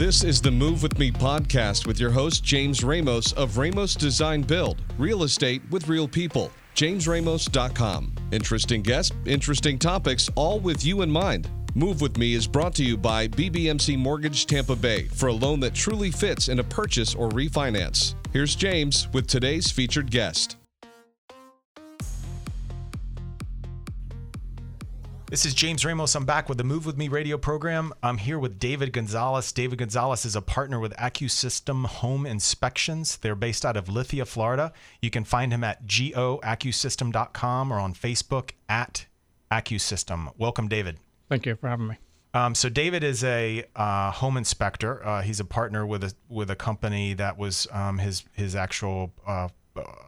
This is the Move With Me podcast with your host, James Ramos of Ramos Design Build, real estate with real people. JamesRamos.com. Interesting guests, interesting topics, all with you in mind. Move With Me is brought to you by BBMC Mortgage Tampa Bay for a loan that truly fits in a purchase or refinance. Here's James with today's featured guest. This is James Ramos. I'm back with the Move With Me radio program. I'm here with David Gonzalez. David Gonzalez is a partner with AccuSystem Home Inspections. They're based out of Lithia, Florida. You can find him at goaccusystem.com or on Facebook at AccuSystem. Welcome, David. Thank you for having me. Um, so David is a uh, home inspector. Uh, he's a partner with a with a company that was um, his his actual uh,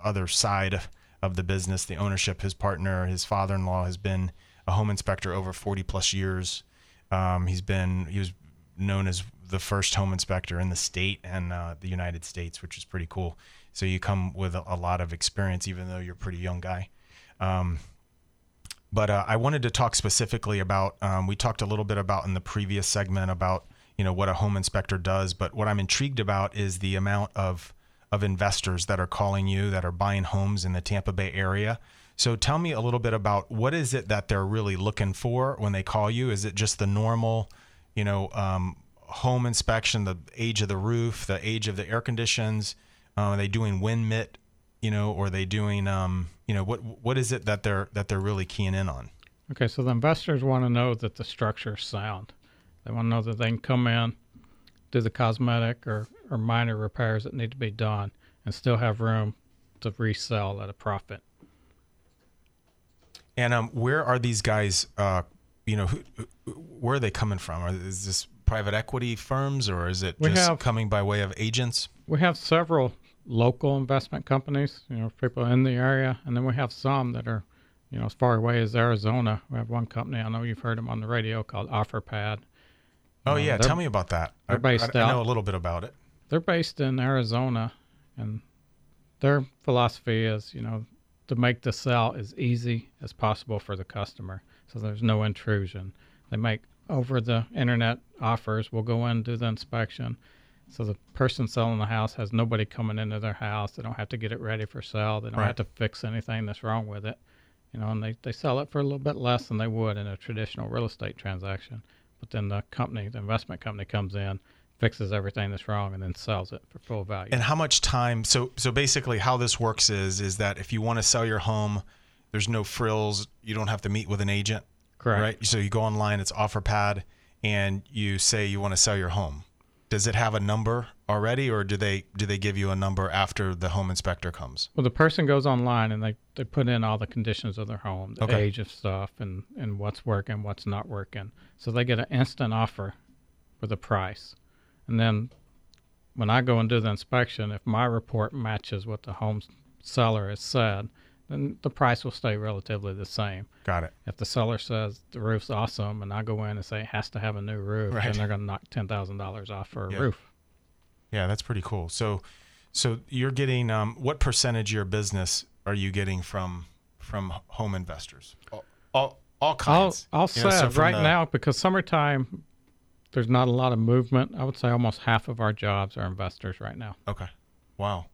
other side of the business, the ownership. His partner, his father-in-law, has been a home inspector over 40 plus years. Um, he's been he was known as the first home inspector in the state and uh, the United States, which is pretty cool. So you come with a, a lot of experience, even though you're a pretty young guy. Um, but uh, I wanted to talk specifically about. Um, we talked a little bit about in the previous segment about you know what a home inspector does, but what I'm intrigued about is the amount of of investors that are calling you that are buying homes in the Tampa Bay area. So tell me a little bit about what is it that they're really looking for when they call you? Is it just the normal, you know, um, home inspection, the age of the roof, the age of the air conditions? Uh, are they doing wind mitt, you know, or are they doing, um, you know, what what is it that they're that they're really keying in on? Okay, so the investors want to know that the structure is sound. They want to know that they can come in, do the cosmetic or, or minor repairs that need to be done, and still have room to resell at a profit. And um, where are these guys? Uh, you know, who, where are they coming from? Are, is this private equity firms, or is it We just have- coming by way of agents? We have several local investment companies, you know, people in the area, and then we have some that are, you know, as far away as Arizona. We have one company I know you've heard them on the radio called OfferPad. Oh Uh, yeah, tell me about that. I, they're based I, I out- know a little bit about it. they're based in Arizona, and their philosophy is, you know, to make the sell as easy as possible for the customer, so there's no intrusion. They make over the internet offers. We'll go in do the inspection, so the person selling the house has nobody coming into their house. They don't have to get it ready for sale. They don't Right. have to fix anything that's wrong with it. You know, and they, they sell it for a little bit less than they would in a traditional real estate transaction. But then the company, the investment company comes in, fixes everything that's wrong, and then sells it for full value. And how much time? So so basically, how this works is is that if you want to sell your home, there's no frills. You don't have to meet with an agent, Correct. right? So you go online, it's OfferPad, and you say you want to sell your home. Does it have a number already, or do they do they give you a number after the home inspector comes? Well, the person goes online and they, they put in all the conditions of their home, the Okay. age of stuff, and, and what's working, what's not working. So they get an instant offer with a price. And then when I go and do the inspection, if my report matches what the home seller has said, then the price will stay relatively the same. Got it. If the seller says the roof's awesome and I go in and say it has to have a new roof, Right. then they're going to knock $10,000 off for a Yeah. roof. Yeah, that's pretty cool. So so you're getting um, what percentage of your business are you getting from from home investors? All all, all I'll, kinds. I'll know, say so right the- now because summertime, there's not a lot of movement. I would say almost half of our jobs are investors right now. Okay. Wow.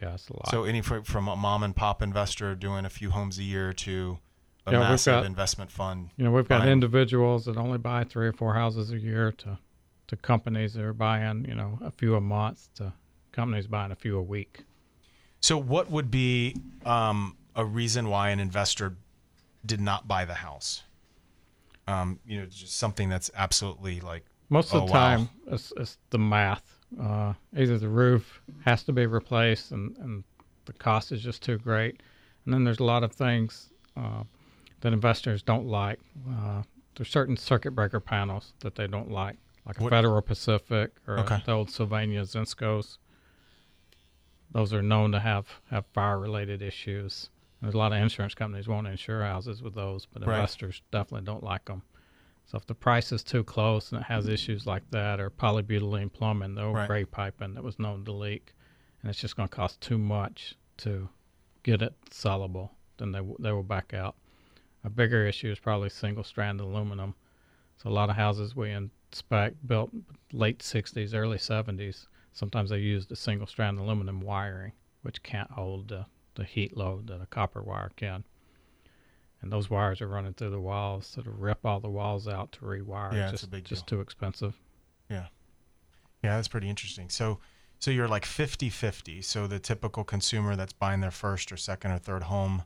Yeah, it's a lot. So any from a mom and pop investor doing a few homes a year to a Yeah, massive got- investment fund. you know, we've got buying- individuals that only buy three or four houses a year to, to companies that are buying, you know, a few a month to companies buying a few a week. So what would be um, a reason why an investor did not buy the house? Um, you know, just something that's absolutely like Most of Oh, the wow. time, it's, it's the math. Uh, either the roof has to be replaced and, and the cost is just too great. And then there's a lot of things uh, that investors don't like. Uh, there's certain circuit breaker panels that they don't like, like a What- Federal Pacific or Okay. the old Sylvania Zinscos. Those are known to have, have fire related issues. There's a lot of insurance companies won't insure houses with those, but Right. investors definitely don't like them. So if the price is too close and it has issues like that, or polybutylene plumbing, the old Right. gray piping that was known to leak, and it's just going to cost too much to get it sellable, then they w- they will back out. A bigger issue is probably single strand aluminum. So a lot of houses we inspect built late 60s, early 70s. Sometimes they used a single strand aluminum wiring, which can't hold the, the heat load that a copper wire can. And those wires are running through the walls, so to rip all the walls out to rewire Yeah, is it's a just, big just too expensive. Yeah. Yeah, that's pretty interesting. So so you're like 50-50. So the typical consumer that's buying their first or second or third home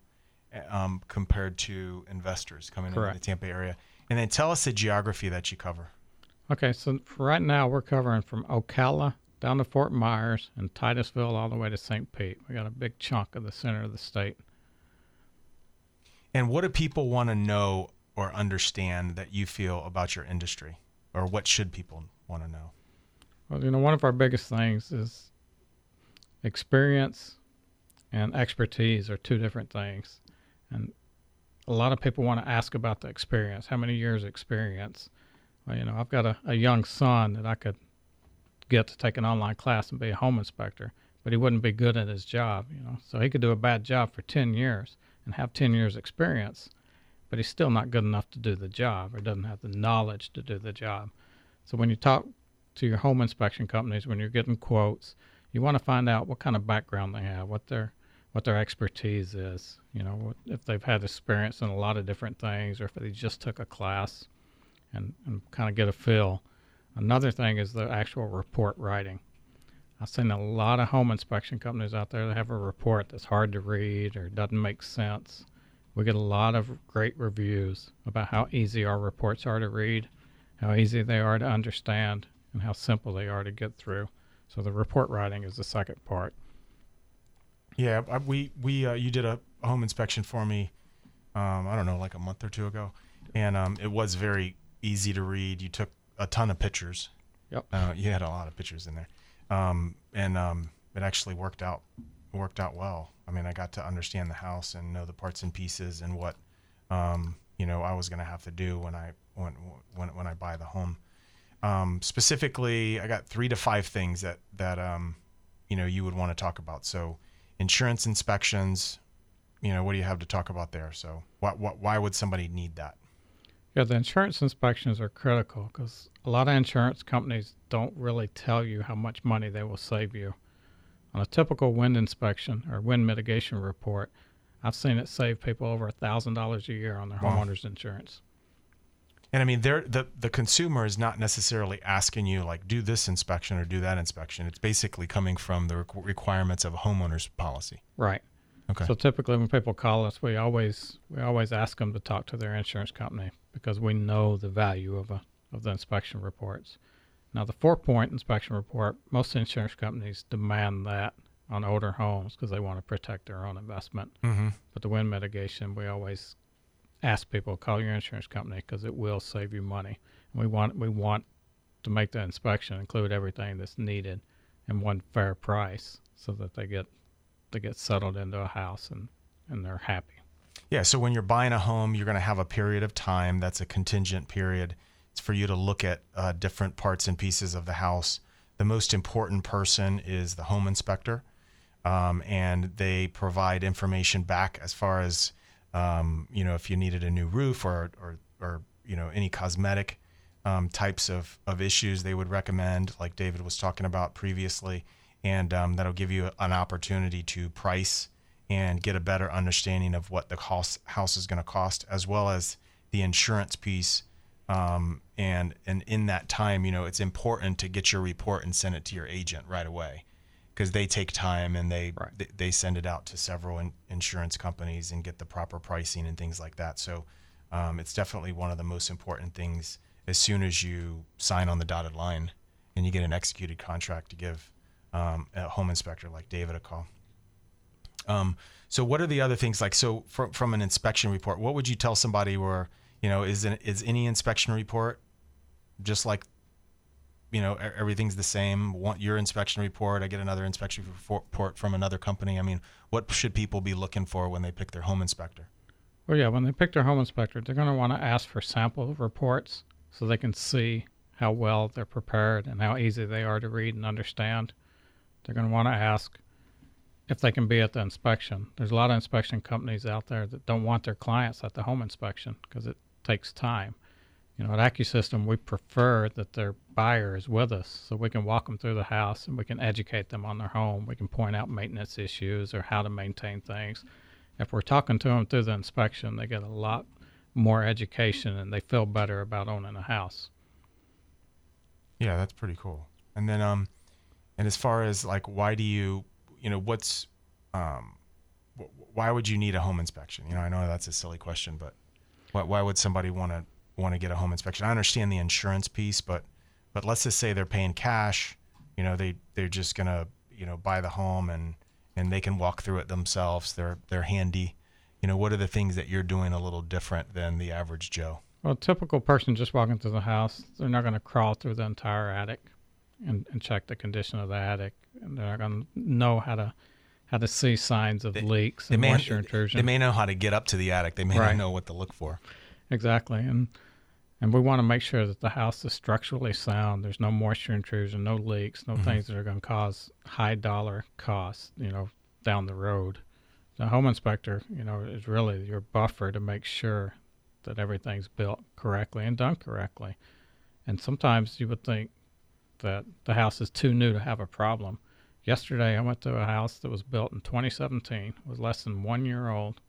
eh, um, compared to investors coming into the Tampa area. And then tell us the geography that you cover. Okay, so for right now we're covering from Ocala down to Fort Myers and Titusville all the way to St. Pete. We got a big chunk of the center of the state. And what do people want to know or understand that you feel about your industry? Or what should people want to know? Well, you know, one of our biggest things is experience and expertise are two different things. And a lot of people want to ask about the experience. How many years experience? Well, you know, I've got a, a young son that I could get to take an online class and be a home inspector, but he wouldn't be good at his job, you know. So he could do a bad job for 10 years and have 10 years experience, but he's still not good enough to do the job or doesn't have the knowledge to do the job. So when you talk to your home inspection companies when you're getting quotes. You want to find out what kind of background they have, what their what their expertise is. You know, if they've had experience in a lot of different things, or if they just took a class, and, and kind of get a feel. Another thing is the actual report writing. I've seen a lot of home inspection companies out there that have a report that's hard to read or doesn't make sense. We get a lot of great reviews about how easy our reports are to read, how easy they are to understand, and how simple they are to get through. So the report writing is the second part. Yeah, I- we we uh, you did a home inspection for me. Um, I don't know, like a month or two ago, and um, it was very easy to read. You took a ton of pictures. Yep. Uh, you had a lot of pictures in there, um, and um, it actually worked out worked out well. I mean, I got to understand the house and know the parts and pieces and what um, you know I was going to have to do when I when when when I buy the home. Um, specifically, I got three to five things that that um, you know you would want to talk about. So, insurance inspections. You know, what do you have to talk about there? So, what, what why would somebody need that? Yeah, the insurance inspections are critical because a lot of insurance companies don't really tell you how much money they will save you. On a typical wind inspection or wind mitigation report, I've seen it save people over a thousand dollars a year on their Wow. homeowners insurance. And I mean, the the consumer is not necessarily asking you like do this inspection or do that inspection. It's basically coming from the requ- requirements of a homeowner's policy. Right. Okay. So typically, when people call us, we always we always ask them to talk to their insurance company because we know the value of a of the inspection reports. Now, the four point inspection report, most insurance companies demand that on older homes because they want to protect their own investment. mm-hmm. But the wind mitigation, we always ask people call your insurance company because it will save you money. And we want we want to make the inspection include everything that's needed in one fair price so that they get they get settled into a house and and they're happy. Yeah. So when you're buying a home, you're going to have a period of time that's a contingent period. It's for you to look at uh, different parts and pieces of the house. The most important person is the home inspector, um, and they provide information back as far as um, you know if you needed a new roof or or, or you know any cosmetic um, types of, of issues they would recommend, like David was talking about previously, and um, that'll give you an opportunity to price and get a better understanding of what the house house is going to cost, as well as the insurance piece. Um, and and in that time, you know, it's important to get your report and send it to your agent right away, because they take time and they Right. they, they send it out to several in, insurance companies and get the proper pricing and things like that. So um, it's definitely one of the most important things. As soon as you sign on the dotted line and you get an executed contract to give um, a home inspector like David a call. Um, so what are the other things like? So from from an inspection report, what would you tell somebody where you know is an, is any inspection report just like you know everything's the same? Want your inspection report? I get another inspection report from another company. I mean, what should people be looking for when they pick their home inspector? Well, yeah, when they pick their home inspector, they're going to want to ask for sample reports so they can see how well they're prepared and how easy they are to read and understand. They're going to want to ask if they can be at the inspection. There's a lot of inspection companies out there that don't want their clients at the home inspection because it takes time. You know, at AccuSystem, we prefer that their buyer is with us so we can walk them through the house and we can educate them on their home. We can point out maintenance issues or how to maintain things. If we're talking to them through the inspection, they get a lot more education and they feel better about owning a house. Yeah, that's pretty cool. And then, um, and as far as like, why do you, you know, what's, um, wh- why would you need a home inspection? You know, I know that's a silly question, but why, why would somebody want to want to get a home inspection? I understand the insurance piece, but, but let's just say they're paying cash. You know, they they're just gonna, you know, buy the home and and they can walk through it themselves. They're they're handy. You know, what are the things that you're doing a little different than the average Joe? Well, typical person just walking through the house, they're not going to crawl through the entire attic and, and check the condition of the attic, and they're not going to know how to how to see signs of leaks and may, moisture intrusion. They may know how to get up to the attic. They may Right. not know what to look for. Exactly, and and we want to make sure that the house is structurally sound. There's no moisture intrusion, no leaks, no mm-hmm. things that are going to cause high dollar costs. You know, down the road. The home inspector, you know, is really your buffer to make sure that everything's built correctly and done correctly. And sometimes you would think that the house is too new to have a problem. Yesterday, I went to a house that was built in 2017, was less than one year old,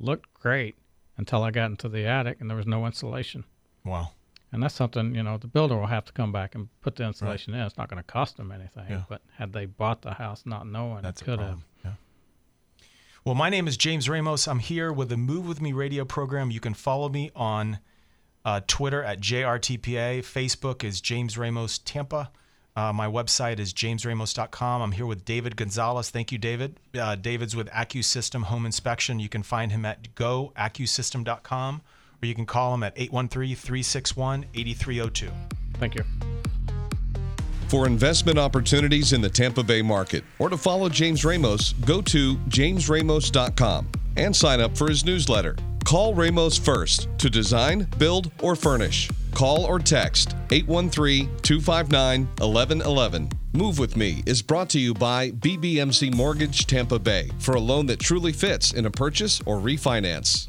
looked great until I got into the attic and there was no insulation. Wow. And that's something, you know, the builder will have to come back and put the insulation in. It's not going to cost them anything. Yeah. But had they bought the house not knowing, That's it could have. Yeah. Well, my name is James Ramos. I'm here with the Move With Me radio program. You can follow me on uh, Twitter at JRTPA. Facebook is James Ramos Tampa. Uh, my website is jamesramos.com. I'm here with David Gonzalez. Thank you, David. Uh, David's with AccuSystem Home Inspection. You can find him at goaccusystem.com or you can call him at 813 361 8302. Thank you. For investment opportunities in the Tampa Bay market or to follow James Ramos, go to jamesramos.com and sign up for his newsletter. Call Ramos first to design, build, or furnish. Call or text 813 259 1111. Move with Me is brought to you by BBMC Mortgage Tampa Bay for a loan that truly fits in a purchase or refinance.